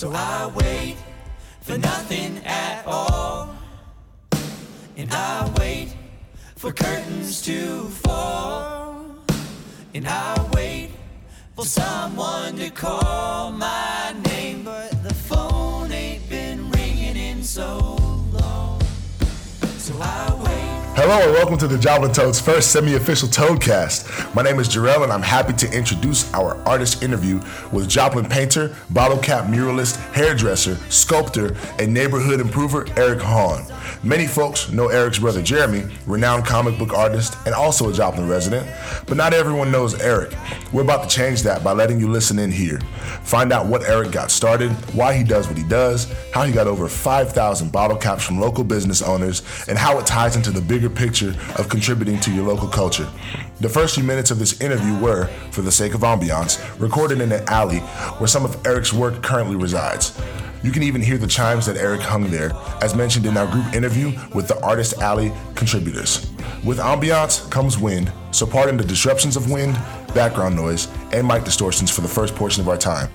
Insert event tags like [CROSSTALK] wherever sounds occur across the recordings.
So I wait for nothing at all. And I wait for curtains to fall. And I wait for someone to call my name. But the phone ain't been ringing in so long. So I. Hello and welcome to the Joplin Toads first semi-official Toadcast. My name is Jarrell and I'm happy to introduce our artist interview with Joplin painter, bottle cap muralist, hairdresser, sculptor, and neighborhood improver Eric Hahn. Many folks know Eric's brother Jeremy, renowned comic book artist and also a Joplin resident, but not everyone knows Eric. We're about to change that by letting you listen in here. Find out what Eric got started, why he does what he does, how he got over 5,000 bottle caps from local business owners, and how it ties into the bigger picture of contributing to your local culture. The first few minutes of this interview were, for the sake of ambiance, recorded in an alley where some of Eric's work currently resides. You can even hear the chimes that Eric hung there, as mentioned in our group interview with the Artist Alley contributors. With ambiance comes wind, so pardon the disruptions of wind, background noise, and mic distortions for the first portion of our time.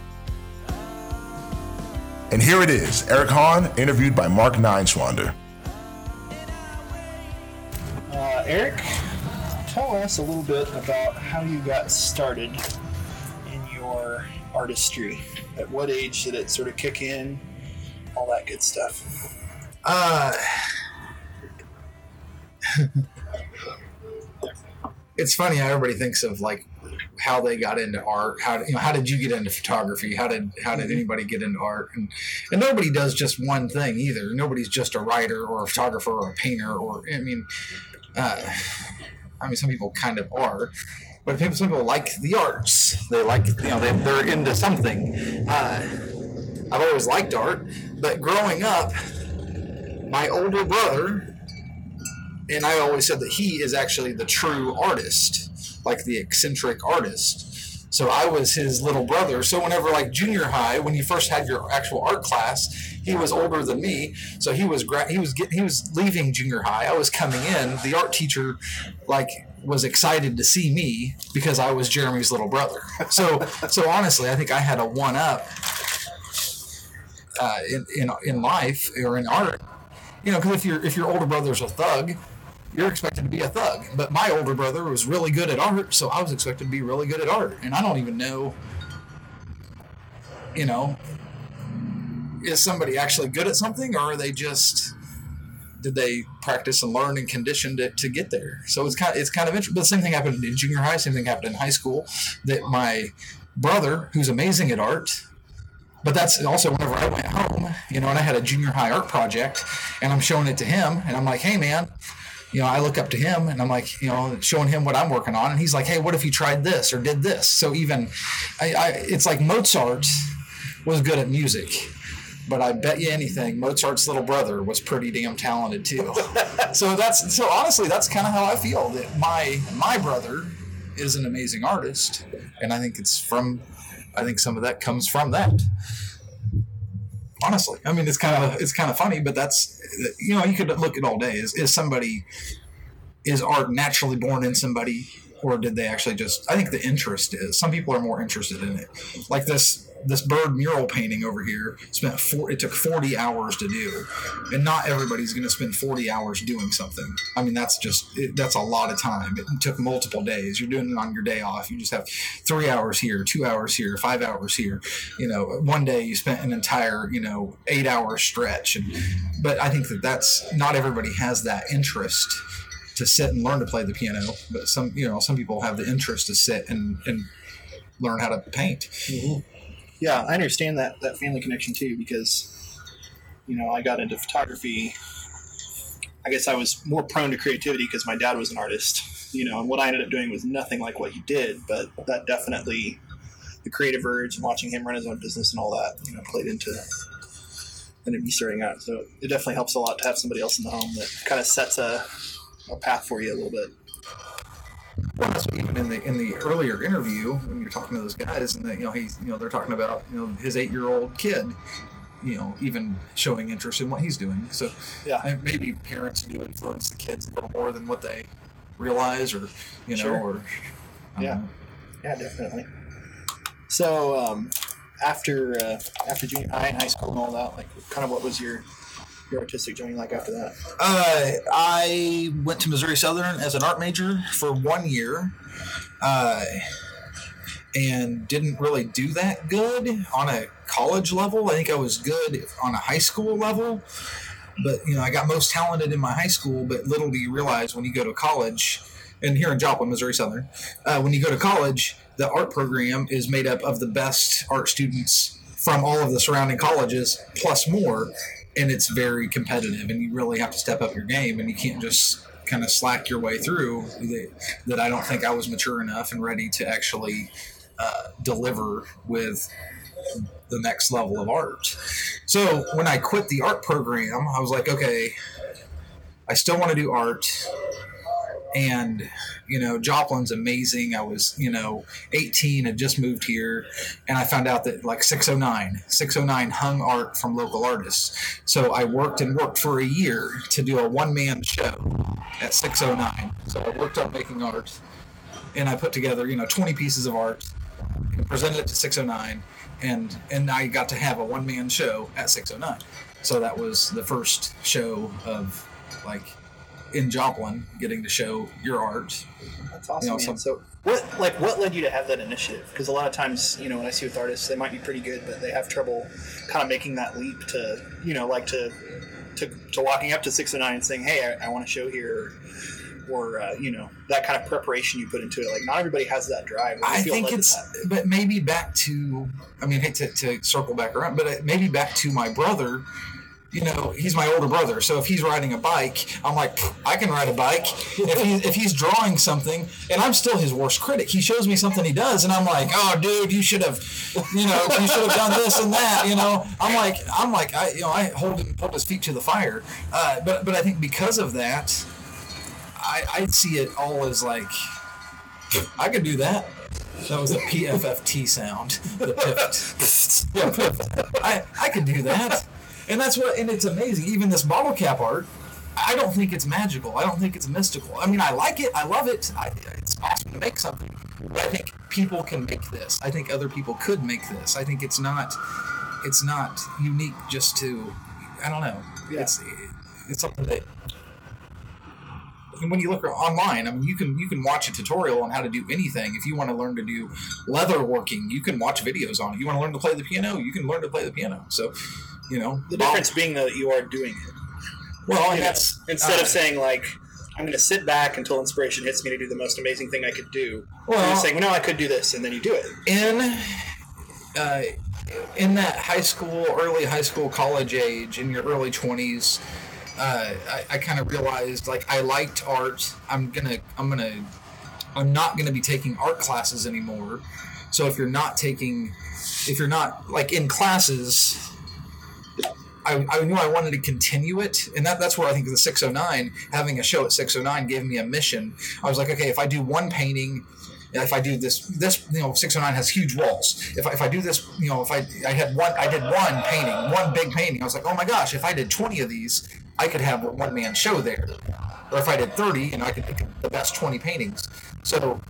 And here it is Eric Hahn, interviewed by Mark Neuenschwander. Eric, tell us a little bit about how you got started in your artistry. At what age did it sort of kick in? All that good stuff. Uh, [LAUGHS] it's funny how everybody thinks of like how they got into art. How you know how did you get into photography? How did how did anybody get into art? And and nobody does just one thing either. Nobody's just a writer or a photographer or a painter or I mean, uh, I mean some people kind of are. But people, some people like the arts. They like, you know, they, they're into something. Uh, I've always liked art, but growing up, my older brother, and I always said that he is actually the true artist, like the eccentric artist. So I was his little brother. So whenever like junior high, when you first had your actual art class, he was older than me. So he was gra- he was getting he was leaving junior high. I was coming in. The art teacher, like was excited to see me because I was Jeremy's little brother. So so honestly, I think I had a one up uh, in, in in life or in art. You know, because if your if your older brother's a thug, you're expected to be a thug. But my older brother was really good at art, so I was expected to be really good at art. And I don't even know, you know, is somebody actually good at something, or are they just did they practice and learn and conditioned it to get there? So it's kind of, it's kind of interesting. But the same thing happened in junior high. Same thing happened in high school. That my brother, who's amazing at art, but that's also whenever I went home, you know, and I had a junior high art project, and I'm showing it to him, and I'm like, hey man, you know, I look up to him, and I'm like, you know, showing him what I'm working on, and he's like, hey, what if you tried this or did this? So even, I, I it's like Mozart was good at music but I bet you anything, Mozart's little brother was pretty damn talented too. [LAUGHS] so that's so honestly, that's kind of how I feel that my my brother is an amazing artist, and I think it's from, I think some of that comes from that. Honestly, I mean, it's kind of it's kind of funny, but that's you know you could look at all day. Is is somebody is art naturally born in somebody, or did they actually just? I think the interest is. Some people are more interested in it, like this this bird mural painting over here spent four it took 40 hours to do. And not everybody's going to spend 40 hours doing something. I mean that's just it, that's a lot of time. It took multiple days. You're doing it on your day off. You just have three hours here two hours here five hours here. You know one day you spent an entire you know eight hour stretch. And but i think that that's not everybody has that interest to sit and learn to play the piano. But some you know some people have the interest to sit and and learn how to paint. Mm-hmm yeah, I understand that that family connection too because you know I got into photography. I guess I was more prone to creativity because my dad was an artist, you know, and what I ended up doing was nothing like what he did, but that definitely the creative urge and watching him run his own business and all that, you know, played into into me starting out. So it definitely helps a lot to have somebody else in the home that kind of sets a, a path for you a little bit. Well, that's what even in the in the earlier interview when you're talking to those guys, and the, you know he's you know they're talking about you know his eight year old kid, you know even showing interest in what he's doing. So yeah, maybe parents do influence the kids a little more than what they realize, or you know, Sure. or yeah, yeah, definitely. So, um, after uh, after junior high and high school and all that, like kind of what was your your artistic journey like after that? Uh, I went to Missouri Southern as an art major for one year, uh, and didn't really do that good on a college level. I think I was good on a high school level, but you know I got most talented in my high school. But little do you realize when you go to college, and here in Joplin, Missouri Southern, uh, when you go to college, the art program is made up of the best art students from all of the surrounding colleges plus more and it's very competitive and you really have to step up your game and you can't just kind of slack your way through that, i don't think i was mature enough and ready to actually uh, deliver with the next level of art. So when i quit the art program i was like okay i still want to do art and you know joplin's amazing. I was you know 18 had just moved here and i found out that like 609 609 hung art from local artists. So i worked and worked for a year to do a one-man show at 609 so i worked on making art and i put together you know 20 pieces of art and presented it to 609 and and i got to have a one-man show at 609 so that was the first show of like in Joplin, getting to show your art. That's awesome. You know, some- so what like what led you to have that initiative? Because a lot of times, you know, when I see with artists, they might be pretty good, but they have trouble kind of making that leap to, you know, like to to, to walking up to six and nine and saying, "Hey, I, I want to show here," or uh, you know, that kind of preparation you put into it. Like not everybody has that drive. What do you I think it's, but maybe back to, I mean, hate to, to circle back around, but uh, maybe back to my brother. You know, he's my older brother, so if he's riding a bike, I'm like, I can ride a bike. If, he, if he's drawing something, and I'm still his worst critic, he shows me something he does, and I'm like, oh, dude, you should have, you know, you should have done this and that. You know, I'm like, I'm like, I, you know, I hold him, hold his feet to the fire. Uh, but, but I think because of that, I, I see it all as like, I could do that. That was a PFFT sound. The pift. yeah, [LAUGHS] pift. I, I could do that. And that's what, and it's amazing. Even this bottle cap art, I don't think it's magical. I don't think it's mystical. I mean, I like it. I love it. I, it's awesome to make something. But I think people can make this. I think other people could make this. I think it's not, it's not unique just to, I don't know. Yeah. It's, it's something that when you look online, I mean, you can you can watch a tutorial on how to do anything. If you want to learn to do leather working, you can watch videos on it. You want to learn to play the piano, you can learn to play the piano. So, you know, The difference being though that you are doing it. Well, and that's instead uh, of saying like I'm going to sit back until inspiration hits me to do the most amazing thing I could do. Well- you're saying, well, no, I could do this, and then you do it. in uh, in that high school, early high school, college age, in your early twenties, uh, I, I kind of realized like I liked art. I'm gonna, I'm gonna, I'm not gonna be taking art classes anymore. So if you're not taking, if you're not like in classes, I, I knew I wanted to continue it, and that, that's where I think the 609 having a show at 609 gave me a mission. I was like, okay, if I do one painting, if I do this, this you know, 609 has huge walls. If I, if I do this, you know, if I I had one, I did one painting, one big painting. I was like, oh my gosh, if I did 20 of these, I could have a one man show there. Or if I did 30, you know, I could pick the best 20 paintings. So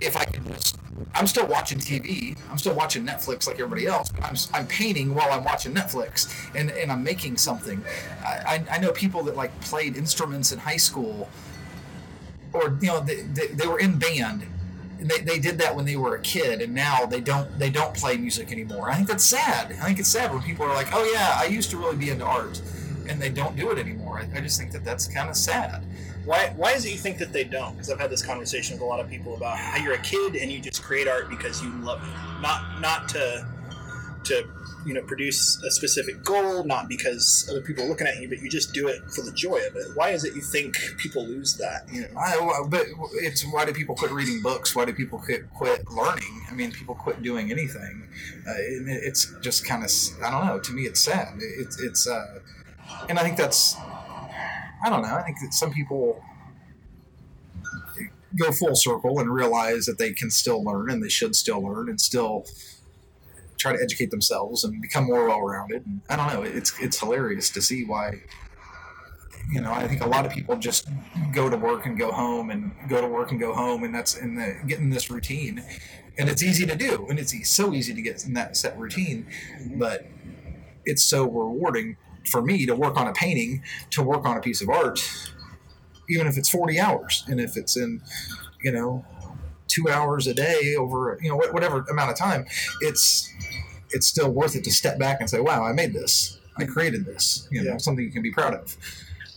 if I can just, I'm still watching TV, I'm still watching Netflix like everybody else, but I'm, I'm painting while I'm watching Netflix and, and I'm making something. I, I, know people that like played instruments in high school or, you know, they, they, they were in band. They, they did that when they were a kid and now they don't they don't play music anymore. I think that's sad. I think it's sad when people are like, oh yeah, I used to really be into art and they don't do it anymore. I, I just think that that's kind of sad. Why, why is it you think that they don't? Because I've had this conversation with a lot of people about how you're a kid and you just create art because you love it, not not to to you know produce a specific goal, not because other people are looking at you, but you just do it for the joy of it. Why is it you think people lose that? You know, I, but it's why do people quit reading books? Why do people quit, quit learning? I mean, people quit doing anything. Uh, it- it's just kind of I don't know. To me, it's sad. It's it's uh, and I think that's I don't know. I think that some people go full circle and realize that they can still learn and they should still learn and still try to educate themselves and become more well-rounded. And I don't know. It's it's hilarious to see why you know, I think a lot of people just go to work and go home and go to work and go home, and that's in the getting this routine. and it's easy to do, and it's so easy to get in that set routine, but it's so rewarding for me to work on a painting, to work on a piece of art, even if it's 40 hours, and if it's in, you know, two hours a day over, you know, whatever amount of time, it's it's still worth it to step back and say, "Wow, I made this. I created this. You know, Yeah. something you can be proud of."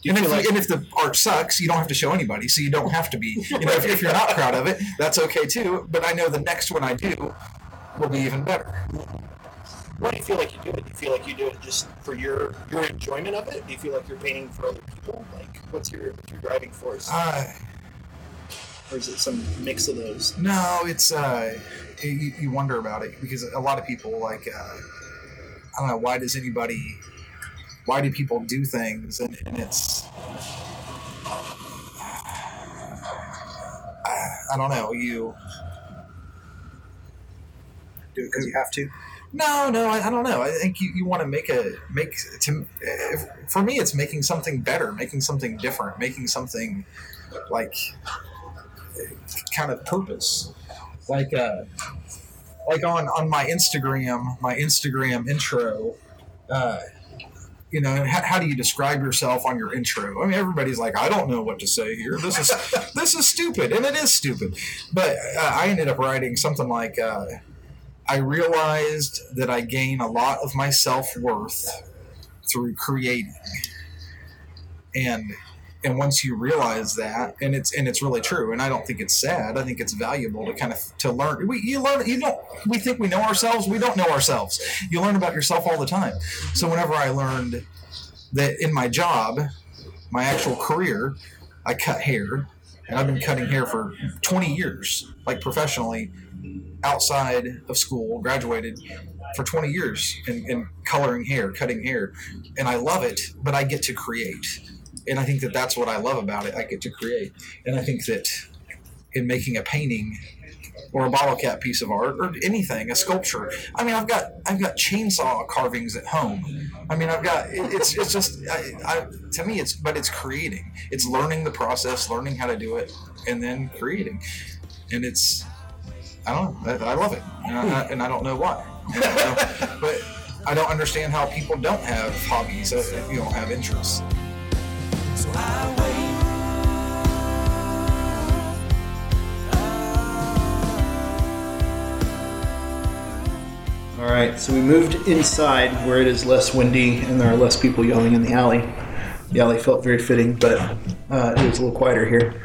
And if, like- and if the art sucks, you don't have to show anybody, so you don't have to be. You know, if, if you're not proud of it, that's okay too. But I know the next one I do will be even better. Why do you feel like you do it? Do you feel like you do it just for your your enjoyment of it? Do you feel like you're painting for other people? Like, what's your what's your driving force, Uh, or is it some mix of those? no, it's uh, you, you wonder about it because a lot of people like uh, I don't know why does anybody why do people do things and, and it's I don't know you Do it because you have to. No, no, I, I don't know. I think you, you want to make a make to for me, it's making something better, making something different, making something like kind of purpose, like uh, like on on my Instagram, my Instagram intro. Uh, you know, how, how do you describe yourself on your intro? I mean, everybody's like, I don't know what to say here. This is [LAUGHS] this is stupid, and it is stupid. But uh, I ended up writing something like. Uh, I realized that I gain a lot of my self worth through creating, and and once you realize that, and it's and it's really true, and I don't think it's sad. I think it's valuable to kind of to learn. We you learn you don't we think we know ourselves. We don't know ourselves. You learn about yourself all the time. So whenever I learned that in my job, my actual career, I cut hair, and I've been cutting hair for 20 years, like professionally outside of school, graduated for 20 years in, in coloring hair, cutting hair, and I love it. But I get to create, and I think that that's what I love about it. I get to create, and I think that in making a painting or a bottle cap piece of art or anything, a sculpture. I mean, I've got I've got chainsaw carvings at home. I mean, I've got it, it's it's just I, I, to me it's but it's creating. It's learning the process, learning how to do it, and then creating, and it's I don't know. I, I love it, and I, and I don't know why. Know, [LAUGHS] but I don't understand how people don't have hobbies uh, if you don't have interests. So All right, so we moved inside where it is less windy and there are less people yelling in the alley. The alley felt very fitting, but uh, it was a little quieter here.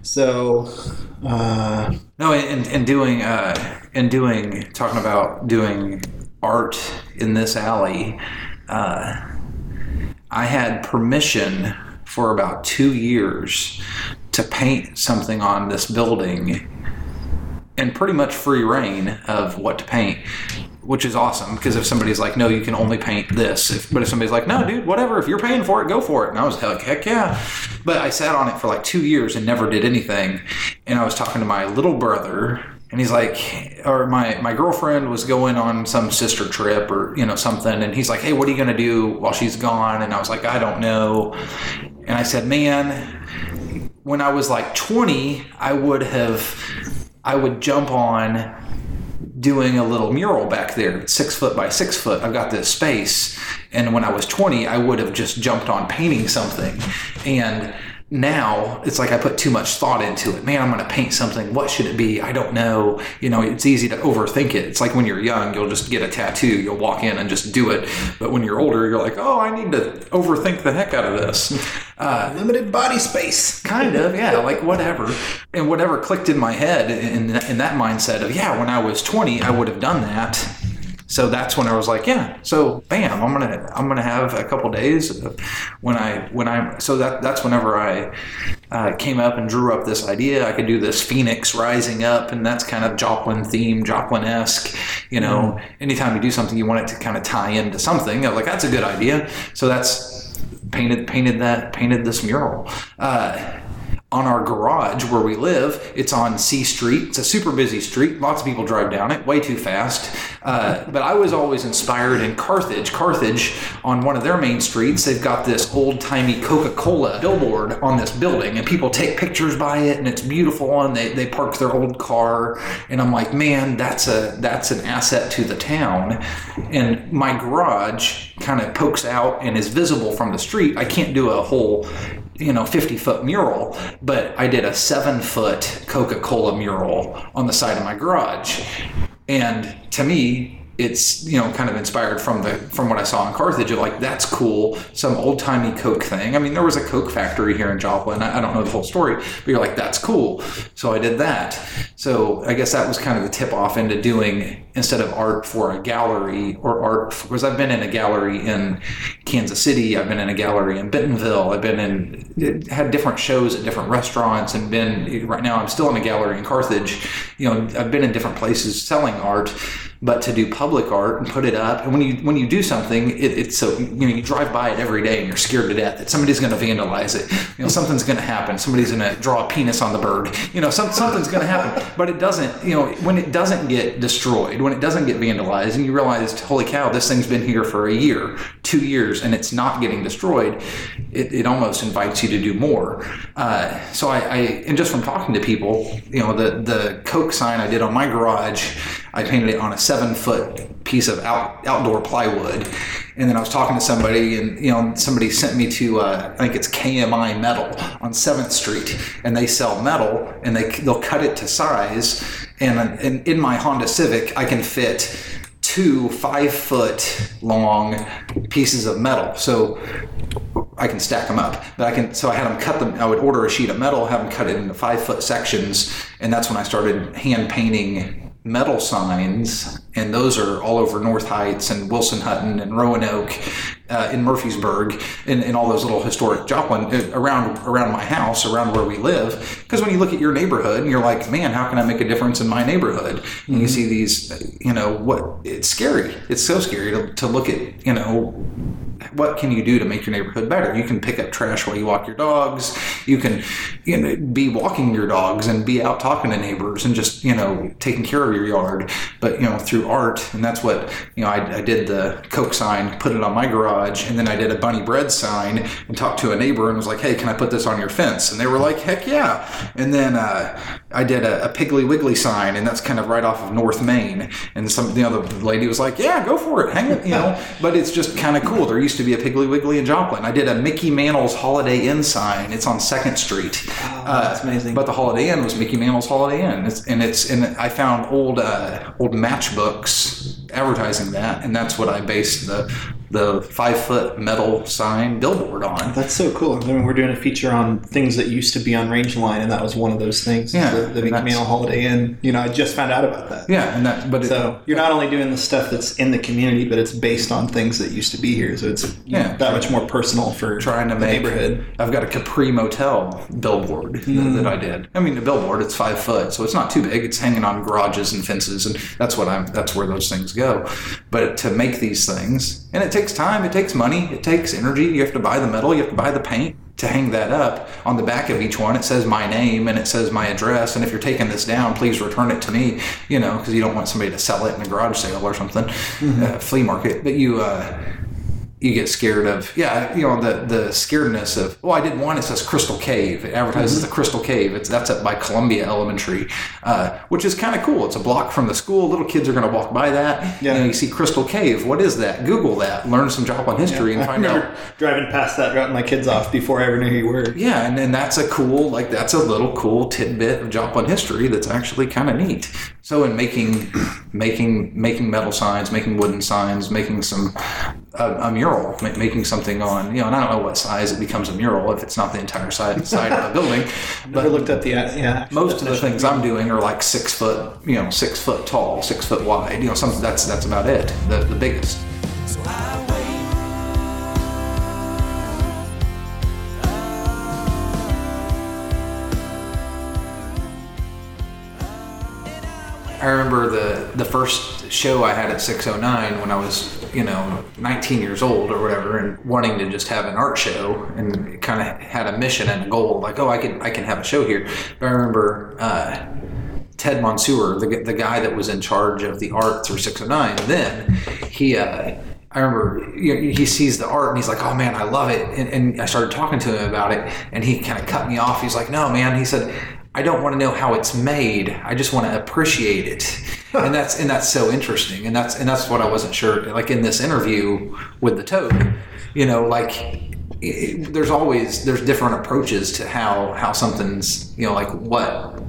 So, uh, No, and, and doing uh, and doing talking about doing art in this alley. Uh, I had permission for about two years to paint something on this building, and pretty much free reign of what to paint. Which is awesome because if somebody's like, no, you can only paint this. If, but if somebody's like, no, dude, whatever, if you're paying for it, go for it. And I was like, heck yeah. But I sat on it for like two years and never did anything. And I was talking to my little brother, and he's like, or my, my girlfriend was going on some sister trip or, you know, something. And he's like, hey, what are you going to do while she's gone? And I was like, I don't know. And I said, man, when I was like 20, I would have, I would jump on doing a little mural back there, six foot by six foot. I've got this space. And when I was 20, I would have just jumped on painting something. And now it's like I put too much thought into it. Man, I'm going to paint something. What should it be? I don't know. You know, it's easy to overthink it. It's like when you're young, you'll just get a tattoo, you'll walk in and just do it. But when you're older, you're like, oh, I need to overthink the heck out of this. [LAUGHS] Uh, limited body space. [LAUGHS] kind of yeah like whatever and whatever clicked in my head in, in that mindset of yeah when i was 20 i would have done that so that's when i was like yeah so bam i'm gonna i'm gonna have a couple days when i when i so that that's whenever i uh, came up and drew up this idea. I could do this phoenix rising up and that's kind of joplin theme joplin-esque you know anytime you do something you want it to kind of tie into something. I'm like that's a good idea. So that's painted painted that painted this mural. Uh, on our garage where we live. It's on C Street. It's a super busy street. Lots of people drive down it way too fast. Uh, [LAUGHS] but I was always inspired in Carthage. Carthage, on one of their main streets, they've got this old timey Coca Cola billboard on this building, and people take pictures by it, and it's beautiful. And they, they park their old car, and I'm like, man, that's a that's an asset to the town. And my garage kind of pokes out and is visible from the street. I can't do a whole you know 50 foot mural but i did a seven foot coca-cola mural on the side of my garage. And to me it's you know kind of inspired from the from what I saw in Carthage. Of like that's cool, some old timey Coke thing. I mean, there was a Coke factory here in Joplin. I, I don't know the whole story, but you're like that's cool. So I did that. So I guess that was kind of the tip off into doing instead of art for a gallery or art because I've been in a gallery in Kansas City. I've been in a gallery in Bentonville. I've been in had different shows at different restaurants and been right now I'm still in a gallery in Carthage. You know, I've been in different places selling art but to do public art and put it up and when you when you do something it, it's so you know you drive by it every day and you're scared to death that somebody's going to vandalize it. You know something's going to happen. Somebody's going to draw a penis on the bird. You know some, something's going to happen. But it doesn't you know when it doesn't get destroyed when it doesn't get vandalized and you realize, holy cow this thing's been here for a year two years and it's not getting destroyed it, it almost invites you to do more. Uh, so I, I and just from talking to people you know the the coke sign i did on my garage I painted it on a seven foot piece of out, outdoor plywood. And then I was talking to somebody, and you know, somebody sent me to uh, I think it's KMI Metal on Seventh Street, and they sell metal, and they they'll cut it to size. And, and in my Honda Civic, I can fit two five foot long pieces of metal. So I can stack them up. But I can, so I had them cut them. I would order a sheet of metal, have them cut it into five foot sections, and that's when I started hand painting metal signs, and those are all over North Heights and Wilson Hutton and Roanoke, uh, in Murphysburg, in, in all those little historic Joplin uh, around around my house, around where we live. Because when you look at your neighborhood, and you're like, man, how can I make a difference in my neighborhood? And Mm-hmm. you see these, you know, what it's scary. It's so scary to, to look at, you know, what can you do to make your neighborhood better? You can pick up trash while you walk your dogs. You can, you know, be walking your dogs and be out talking to neighbors and just, you know, taking care of your yard. But you know, through art, and that's what you know. I, I did the Coke sign, put it on my garage, and then I did a Bunny Bread sign and talked to a neighbor and was like, "Hey, can I put this on your fence?" And they were like, "Heck yeah!" And then uh, I did a, a Piggly Wiggly sign, and that's kind of right off of North Main. And some you know, the other lady was like, "Yeah, go for it, hang it," you know. [LAUGHS] but it's just kind of cool. There used to be a Piggly Wiggly in Joplin. I did a Mickey Mantle's Holiday Inn sign. It's on Second Street. Uh, that's amazing. But the Holiday Inn was Mickey Mantle's Holiday Inn, it's, and it's and I found old uh, old matchbooks advertising that, and that's what I based the the five foot metal sign billboard on. That's so cool. I mean, we're doing a feature on things that used to be on Range Line, and that was one of those things. Yeah, the, the Mickey Holiday Inn. You know, I just found out about that. Yeah, and that but it, So you're not only doing the stuff that's in the community, but it's based on things that used to be here. So it's Yeah. know, that much more personal for trying to the make neighborhood. I've got a Capri Motel billboard that- mm-hmm. that I did. I mean, the billboard it's five foot, so it's not too big. It's hanging on garages and fences, and that's what I'm. That's where those things go. But to make these things, and it takes time, it takes money, it takes energy. You have to buy the metal, you have to buy the paint to hang that up. On the back of each one, it says my name and it says my address. And if you're taking this down, please return it to me. You know, because you don't want somebody to sell it in a garage sale or something, uh, flea market. But you. Uh, you get scared of yeah you know the the scaredness of well i did one it. Says crystal cave. It advertises the crystal cave. It's that's up by columbia elementary uh, which is kind of cool. It's a block from the school. Little kids are going to walk by that Yeah. you know you see crystal cave. What is that? Google that. Learn some joplin history and find out. driving past that, dropping my kids off before I ever knew who you were. yeah, and then that's a cool, like that's a little cool tidbit of Joplin history that's actually kind of neat. So in making, making, making metal signs, making wooden signs, making some a, a mural, ma- making something on, you know, and I don't know what size it becomes a mural if it's not the entire side [LAUGHS] side of a building, Never but looked at the uh, yeah. most of the things I'm doing are like six foot, you know, six foot tall, six foot wide, you know, something that's that's about it, the the biggest. So I remember the the first show I had at 609 when I was you know 19 years old or whatever, and wanting to just have an art show, and kind of had a mission and a goal, like oh I can I can have a show here. But I remember. Uh, Ted Mansour, the, the guy that was in charge of the art through 609, then he, uh, I remember you know, he sees the art and he's like, oh man, I love it. And, and I started talking to him about it and he kind of cut me off. He's like, no, man. He said, I don't want to know how it's made. I just want to appreciate it. [LAUGHS] and that's, and that's so interesting. And that's, and that's what I wasn't sure. Like in this interview with the toad, you know, like it, there's always, there's different approaches to how, how something's, you know, like what,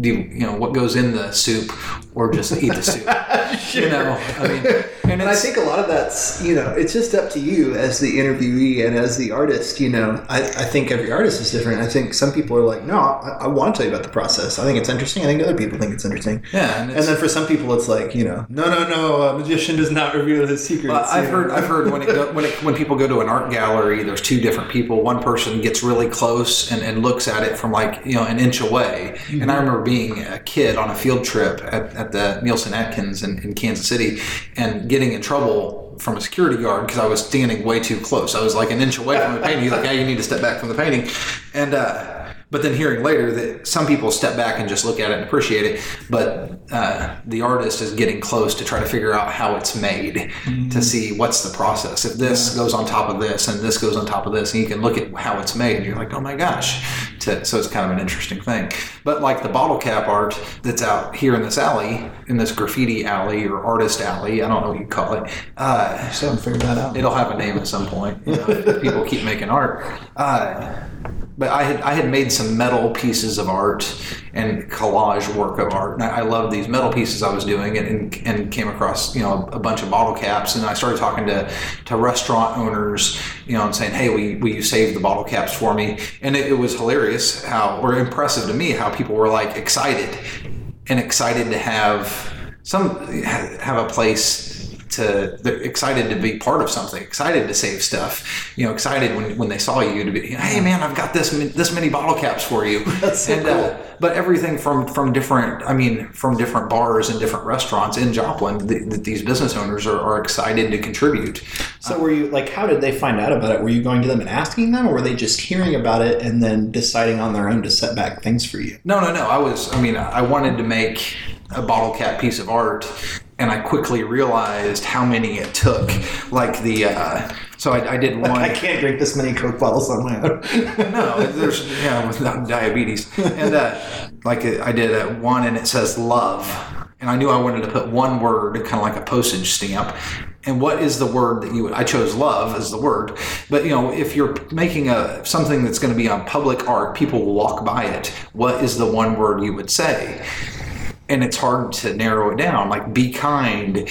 do you, you know what goes in the soup or just eat the soup [LAUGHS] you know i mean and, And I think a lot of that's, you know, it's just up to you as the interviewee and as the artist, you know. I, I think every artist is different. I think some people are like, no, I, I want to tell you about the process. I think it's interesting. I think other people think it's interesting. yeah and, And then for some people, it's like, you know, no, no, no, a magician does not reveal his secrets. Well, I've heard. I've heard when it go, when it, when people go to an art gallery, there's two different people. One person gets really close and, and looks at it from like you know an inch away. And mm-hmm. I remember being a kid on a field trip at, at the Nelson-Atkins in, in Kansas City and getting in trouble from a security guard because I was standing way too close. I was like an inch away from the painting. He's like, "Yeah, you need to step back from the painting," and. uh but then hearing later that some people step back and just look at it and appreciate it, but uh, the artist is getting close to try to figure out how it's made to see what's the process. If this goes on top of this and this goes on top of this, and you can look at how it's made, and you're like, oh my gosh. To, so it's kind of an interesting thing. But like the bottle cap art that's out here in this alley, in this graffiti alley or artist alley, I don't know what you call it. Uh, Still haven't figured that out. it'll have a name at some point. You know, if people keep making art. Uh, but I had I had made some metal pieces of art and collage work of art, and I, I loved these metal pieces I was doing, and, and, and came across you know a bunch of bottle caps, and I started talking to to restaurant owners, you know, and saying, hey, will you, will you save the bottle caps for me? And it, it was hilarious how or impressive to me how people were like excited and excited to have some have a place to they're excited to be part of something excited to save stuff you know excited when, when they saw you to be hey man i've got this this many bottle caps for you [LAUGHS] That's so and uh, but everything from from different i mean from different bars and different restaurants in joplin th- that these business owners are, are excited to contribute So were you like, how did they find out about it? Were you going to them and asking them, or were they just hearing about it and then deciding on their own to set back things for you? No, no, no. I was. I mean, I wanted to make a bottle cap piece of art, and I quickly realized how many it took. Like the. Uh, so I, I did [LAUGHS] one. I can't drink this many Coke bottles on my own. no, there's yeah, with diabetes, and uh, like I did uh, one, and it says love, and I knew I wanted to put one word, kind of like a postage stamp. And what is the word that you would? I chose love as the word, but you know, if you're making a something that's going to be on public art, people will walk by it. What is the one word you would say? And it's hard to narrow it down. Like be kind,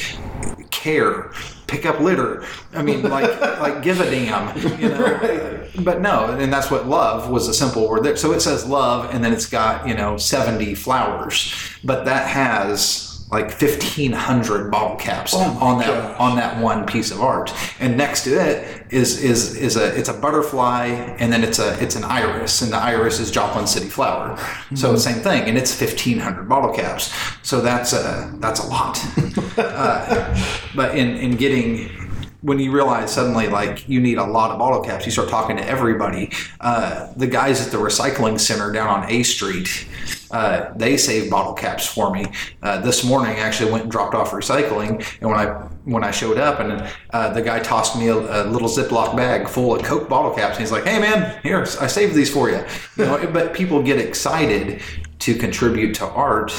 care, pick up litter. I mean, like [LAUGHS] like give a damn, you know. But no, and that's what love was a simple word there. So it says love, and then it's got you know seventy flowers, but that has like fifteen hundred bottle caps on that on that one piece of art, and next to it is is is a it's a butterfly, and then it's a it's an iris, and the iris is Joplin City flower. So same thing, and it's fifteen hundred bottle caps. So that's a that's a lot. [LAUGHS] uh, but in in getting when you realize suddenly like you need a lot of bottle caps, you start talking to everybody. Uh, the guys at the recycling center down on A Street, uh, they save bottle caps for me. Uh, this morning, I actually went and dropped off recycling, and when I when I showed up, and uh, the guy tossed me a, a little Ziploc bag full of Coke bottle caps, and he's like, "Hey man, here I saved these for you." you know, [LAUGHS] but people get excited to contribute to art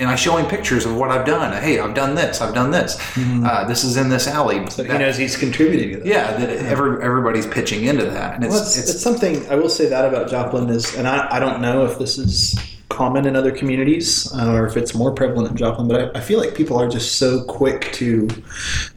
and I show him pictures of what I've done. Hey, I've done this. I've done this. Uh, this is in this alley. So he knows he's contributing to that. yeah, that every, everybody's pitching into that, and it's, Well, it's, it's, it's something I will say that about Joplin is, and I, I don't know if this is common in other communities uh, or if it's more prevalent in Joplin, but I, I feel like people are just so quick to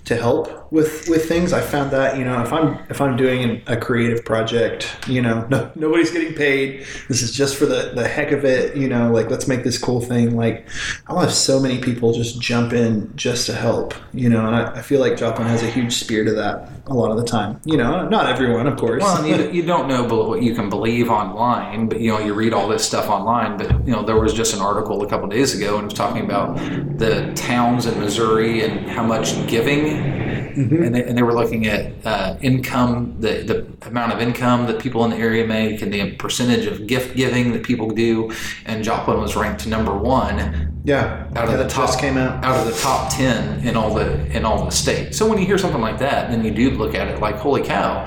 to help with with things. I found that you know if I'm if I'm doing an, a creative project, you know, no, nobody's getting paid. This is just for the the heck of it. You know, like let's make this cool thing. Like I'll have so many people just jump in just to help. You know, and I, I feel like Joplin has a huge spirit of that a lot of the time. You know, not everyone, of course. Well, you, [LAUGHS] you don't know what you can believe online, but you know you read all this stuff online. But you know there was just an article a couple days ago, and it was talking about the towns in Missouri and how much giving, and, they, and they were looking at uh, income, the the amount of income that people in the area make, and the percentage of gift giving that people do, and Joplin was ranked number one. Yeah, out of yeah, the top came out. out of the top 10 in all the in all the states. So when you hear something like that then you do look at it like holy cow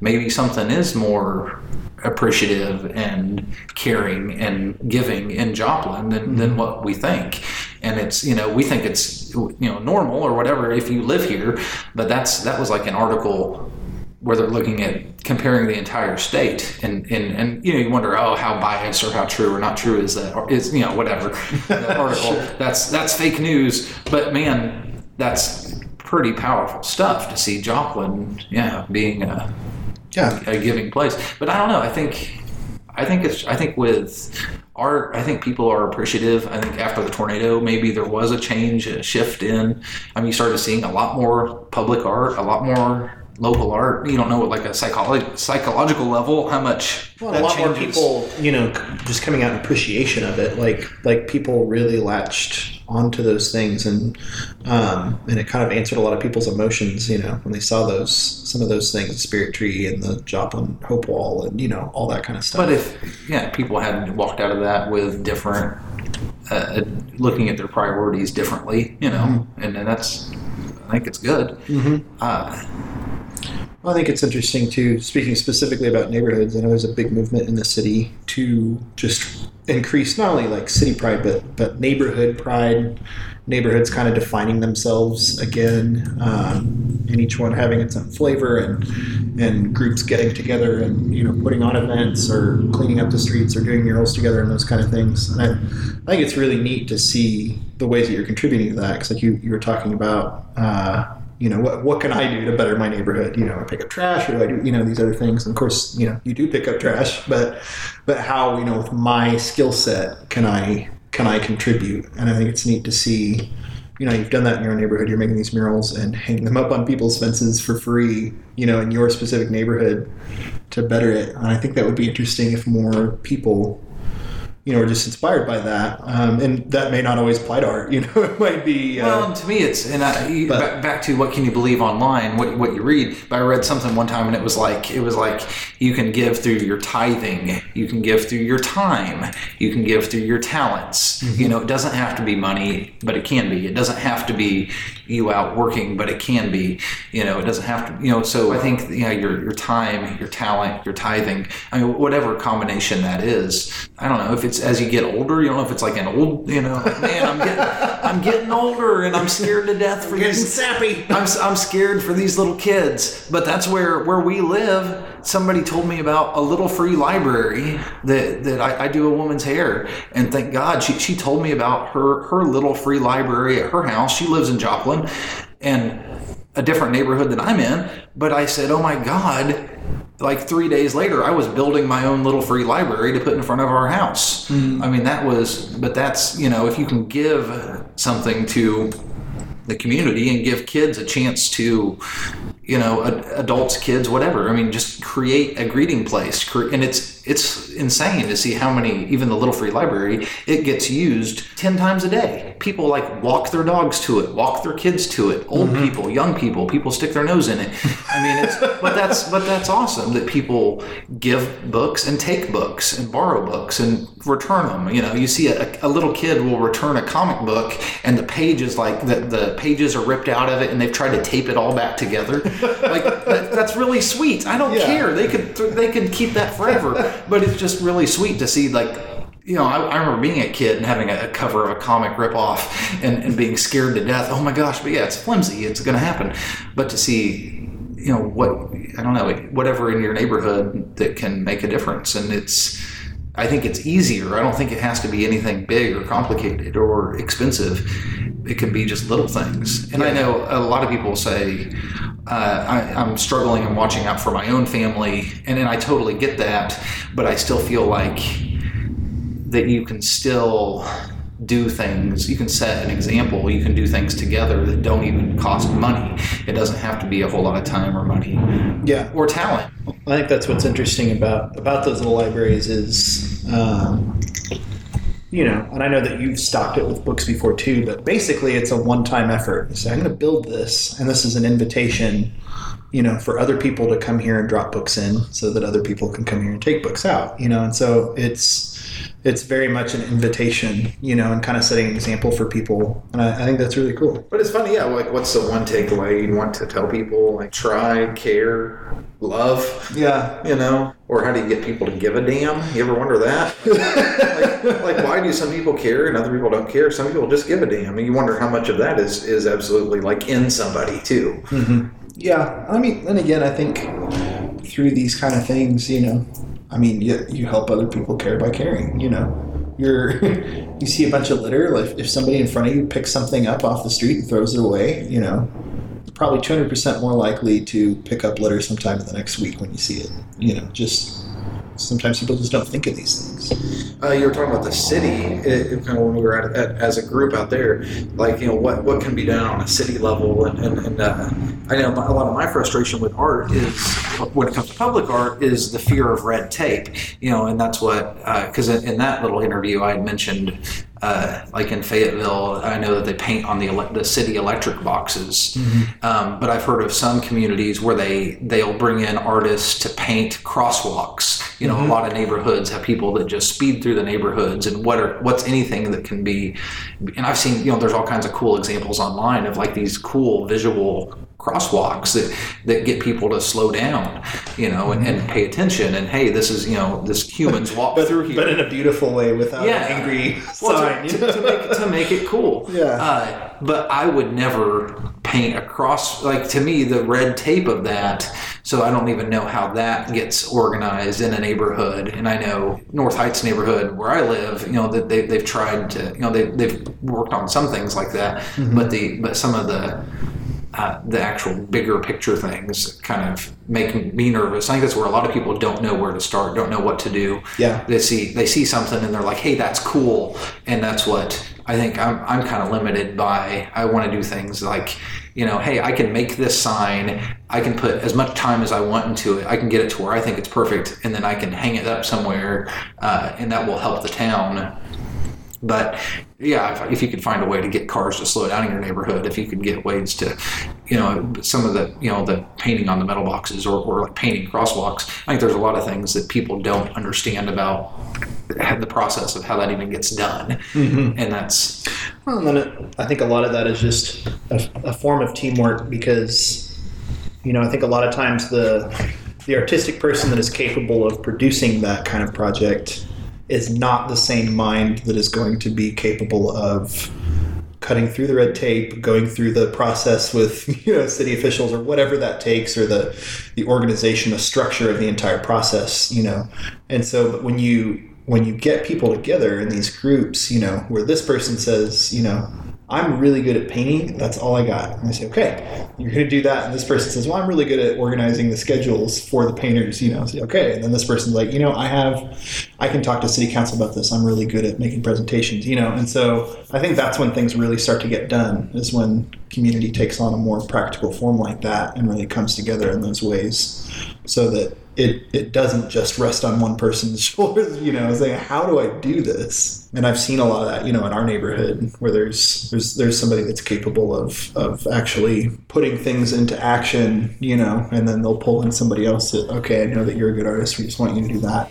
maybe something is more appreciative and caring and giving in Joplin than, mm-hmm. than what we think. And it's you know we think it's you know normal or whatever if you live here but that's that was like an article where they're looking at comparing the entire state and, and, and you know you wonder oh how biased or how true or not true is that or is you know whatever. [LAUGHS] The article. That's that's fake news but man that's pretty powerful stuff to see Joplin yeah being a, Yeah, a giving place. But I don't know I think I think it's I think with art I think people are appreciative. I think after the tornado maybe there was a change a shift in I mean you started seeing a lot more public art a lot more local art you don't know at like a psycholo- psychological level how much well, that a lot more people, you know, just coming out in appreciation of it. Like like people really latched onto those things, and um, and it kind of answered a lot of people's emotions. You know, when they saw those some of those things, the Spirit Tree and the Joplin Hope Wall, and you know all that kind of stuff. But if yeah, people had walked out of that with different, uh, looking at their priorities differently, you know, and, and that's, I think it's good. Uh, Well, I think it's interesting too. Speaking specifically about neighborhoods, I know there's a big movement in the city to just increase not only like city pride, but but neighborhood pride. Neighborhoods kind of defining themselves again, um, and each one having its own flavor, and and groups getting together and you know putting on events or cleaning up the streets or doing murals together and those kind of things. And I, I think it's really neat to see the ways that you're contributing to that. Because like you you were talking about. Uh, you know what what can I do to better my neighborhood? You know, I pick up trash, or do I do you know these other things? And of course, you know, you do pick up trash, but but how you know with my skill set can I can I contribute? And I think it's neat to see. You know, you've done that in your neighborhood. You're making these murals and hanging them up on people's fences for free. You know, in your specific neighborhood to better it. And I think that would be interesting if more people you know, are just inspired by that. Um, and that may not always apply to art. [LAUGHS] You know, it might be. Uh, well, to me, it's and I, But- back, back to what can you believe online, what, what you read. But I read something one time, and it was like it was like you can give through your tithing, you can give through your time, you can give through your talents. You know, it doesn't have to be money, but it can be. It doesn't have to be you out working, but it can be. You know, it doesn't have to. You know, so I think you know your your time, your talent, your tithing. I mean, whatever combination that is. I don't know if it's as you get older. You don't know if it's like an old. You know, like, man, I'm getting I'm getting older, and I'm scared to death for getting these sappy. I'm, I'm scared for these little kids, but that's where, where we live. Somebody told me about a little free library that, that I, I do a woman's hair. And thank God she, she told me about her, her little free library at her house. She lives in Joplin and a different neighborhood than I'm in. But I said, oh my God, like three days later, I was building my own little free library to put in front of our house. Mm-hmm. I mean, that was, but that's, you know, if you can give something to the community and give kids a chance to you know ad- adults kids whatever i mean just create a greeting place and it's it's insane to see how many even the little free library it gets used 10 times a day people like walk their dogs to it walk their kids to it old mm-hmm. people young people people stick their nose in it. I mean it's but that's but that's awesome that people give books and take books and borrow books and return them you know you see a, a little kid will return a comic book and the pages like the, the pages are ripped out of it and they've tried to tape it all back together. Like that, that's really sweet. I don't Yeah. care. They could they could keep that forever but it's just really sweet to see like you know, I, I remember being a kid and having a, a cover of a comic ripoff and, and being scared to death. Oh my gosh, but yeah, it's flimsy. It's going to happen. But to see, you know, what, I don't know, whatever in your neighborhood that can make a difference. And it's, I think it's easier. I don't think it has to be anything big or complicated or expensive. it can be just little things. And I know a lot of people say, uh, I, I'm struggling and watching out for my own family, and, and I totally get that, but I still feel like that you can still do things. You can set an example. You can do things together that don't even cost money. It doesn't have to be a whole lot of time or money. Yeah. or talent. I think that's what's interesting about about those little libraries is, um, you know, and I know that you've stocked it with books before too, but basically it's a one-time effort. You say, I'm going to build this, and this is an invitation, you know, for other people to come here and drop books in, so that other people can come here and take books out, you know, and so it's it's very much an invitation, you know, and kind of setting an example for people, and I, I think that's really cool. But it's funny, yeah. Like, what's the one takeaway you'd want to tell people? Like, try, care, love. Yeah, You know, or how do you get people to give a damn? You ever wonder that? [LAUGHS] like, like, why do some people care and other people don't care? Some people just give a damn, and you wonder how much of that is is absolutely like in somebody too. Mm-hmm. Yeah, I mean, and again, I think through these kind of things, you know, I mean, you, you help other people care by caring. You know, you're [LAUGHS] you see a bunch of litter. Like if somebody in front of you picks something up off the street and throws it away, you know, probably two hundred percent more likely to pick up litter sometime in the next week when you see it. You know, just sometimes people just don't think of these things. Uh, you were talking about the city, it, it, kind of when we were at, at, as a group out there, like you know what what can be done on a city level, and, and, and uh, I know a lot of my frustration with art is when it comes to public art is the fear of red tape, you know, and that's what because in, in that little interview I had mentioned. Uh, like in Fayetteville, I know that they paint on the ele- the city electric boxes, um, but I've heard of some communities where they they'll bring in artists to paint crosswalks. You know, a lot of neighborhoods have people that just speed through the neighborhoods, and what are what's anything that can be. And I've seen you know there's all kinds of cool examples online of like these cool visual crosswalks that that get people to slow down, you know, and, and pay attention. And hey, this is you know this humans walk But, through here but in a beautiful way without Yeah. angry well, to, you know? to make, to make it cool. [LAUGHS] Yeah. Uh, but I would never paint across, like to me, the red tape of that. So I don't even know how that gets organized in a neighborhood. And I know North Heights neighborhood where I live, you know, that they, they've tried to, you know, they, they've worked on some things like that. But the, but some of the, uh, the actual bigger picture things kind of make me nervous. I think that's where a lot of people don't know where to start, don't know what to do. Yeah. They see they see something and they're like, "Hey, that's cool," and that's what I think. I'm I'm kind of limited by. I want to do things like, you know, hey, I can make this sign. I can put as much time as I want into it. I can get it to where I think it's perfect, and then I can hang it up somewhere, uh, and that will help the town. But yeah, if, if you could find a way to get cars to slow down in your neighborhood, if you could get ways to, you know, some of the, you know, the painting on the metal boxes or, or like painting crosswalks, I think there's a lot of things that people don't understand about the process of how that even gets done. Mm-hmm. And that's, Well, and then it, I think a lot of that is just a, a form of teamwork because, you know, I think a lot of times the the artistic person that is capable of producing that kind of project is not the same mind that is going to be capable of cutting through the red tape, going through the process with [LAUGHS] you know city officials or whatever that takes, or the the organization, the structure of the entire process, you know. And so, but when you when you get people together in these groups, you know, where this person says, you know, I'm really good at painting. That's all I got. And I say, okay, you're going to do that. And this person says, well, I'm really good at organizing the schedules for the painters. You know, I say, okay. And then this person's like, you know, I have, I can talk to city council about this. I'm really good at making presentations. You know, and so I think that's when things really start to get done. Is when community takes on a more practical form like that and really comes together in those ways, so that it, it doesn't just rest on one person's [LAUGHS] shoulders, you know, saying, how do I do this? And I've seen a lot of that, you know, in our neighborhood where there's there's there's somebody that's capable of of actually putting things into action, you know, and then they'll pull in somebody else that, okay, I know that you're a good artist, we just want you to do that.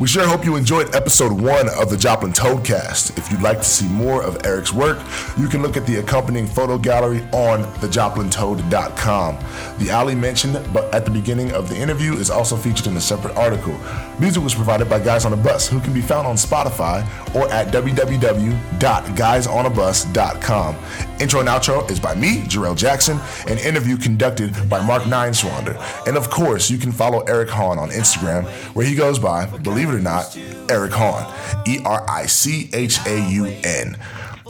We sure hope you enjoyed episode one of the Joplin Toadcast. If you'd like to see more of Eric's work, you can look at the accompanying photo gallery on thejoplintoad.com. The alley mentioned but at the beginning of the interview is also featured in a separate article. Music was provided by Guys on a Bus, who can be found on Spotify or at www.guysonabus.com. Intro and outro is by me, Jarrell Jackson, an interview conducted by Mark Neuenschwander. And of course, you can follow Eric Haun on Instagram, where he goes by, believe it or not, Eric Haun, E R I C H A U N.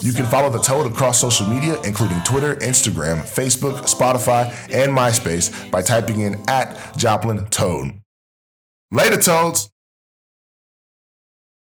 You can follow the Toad across social media, including Twitter, Instagram, Facebook, Spotify, and MySpace by typing in at Joplin Toad. Later, Toads!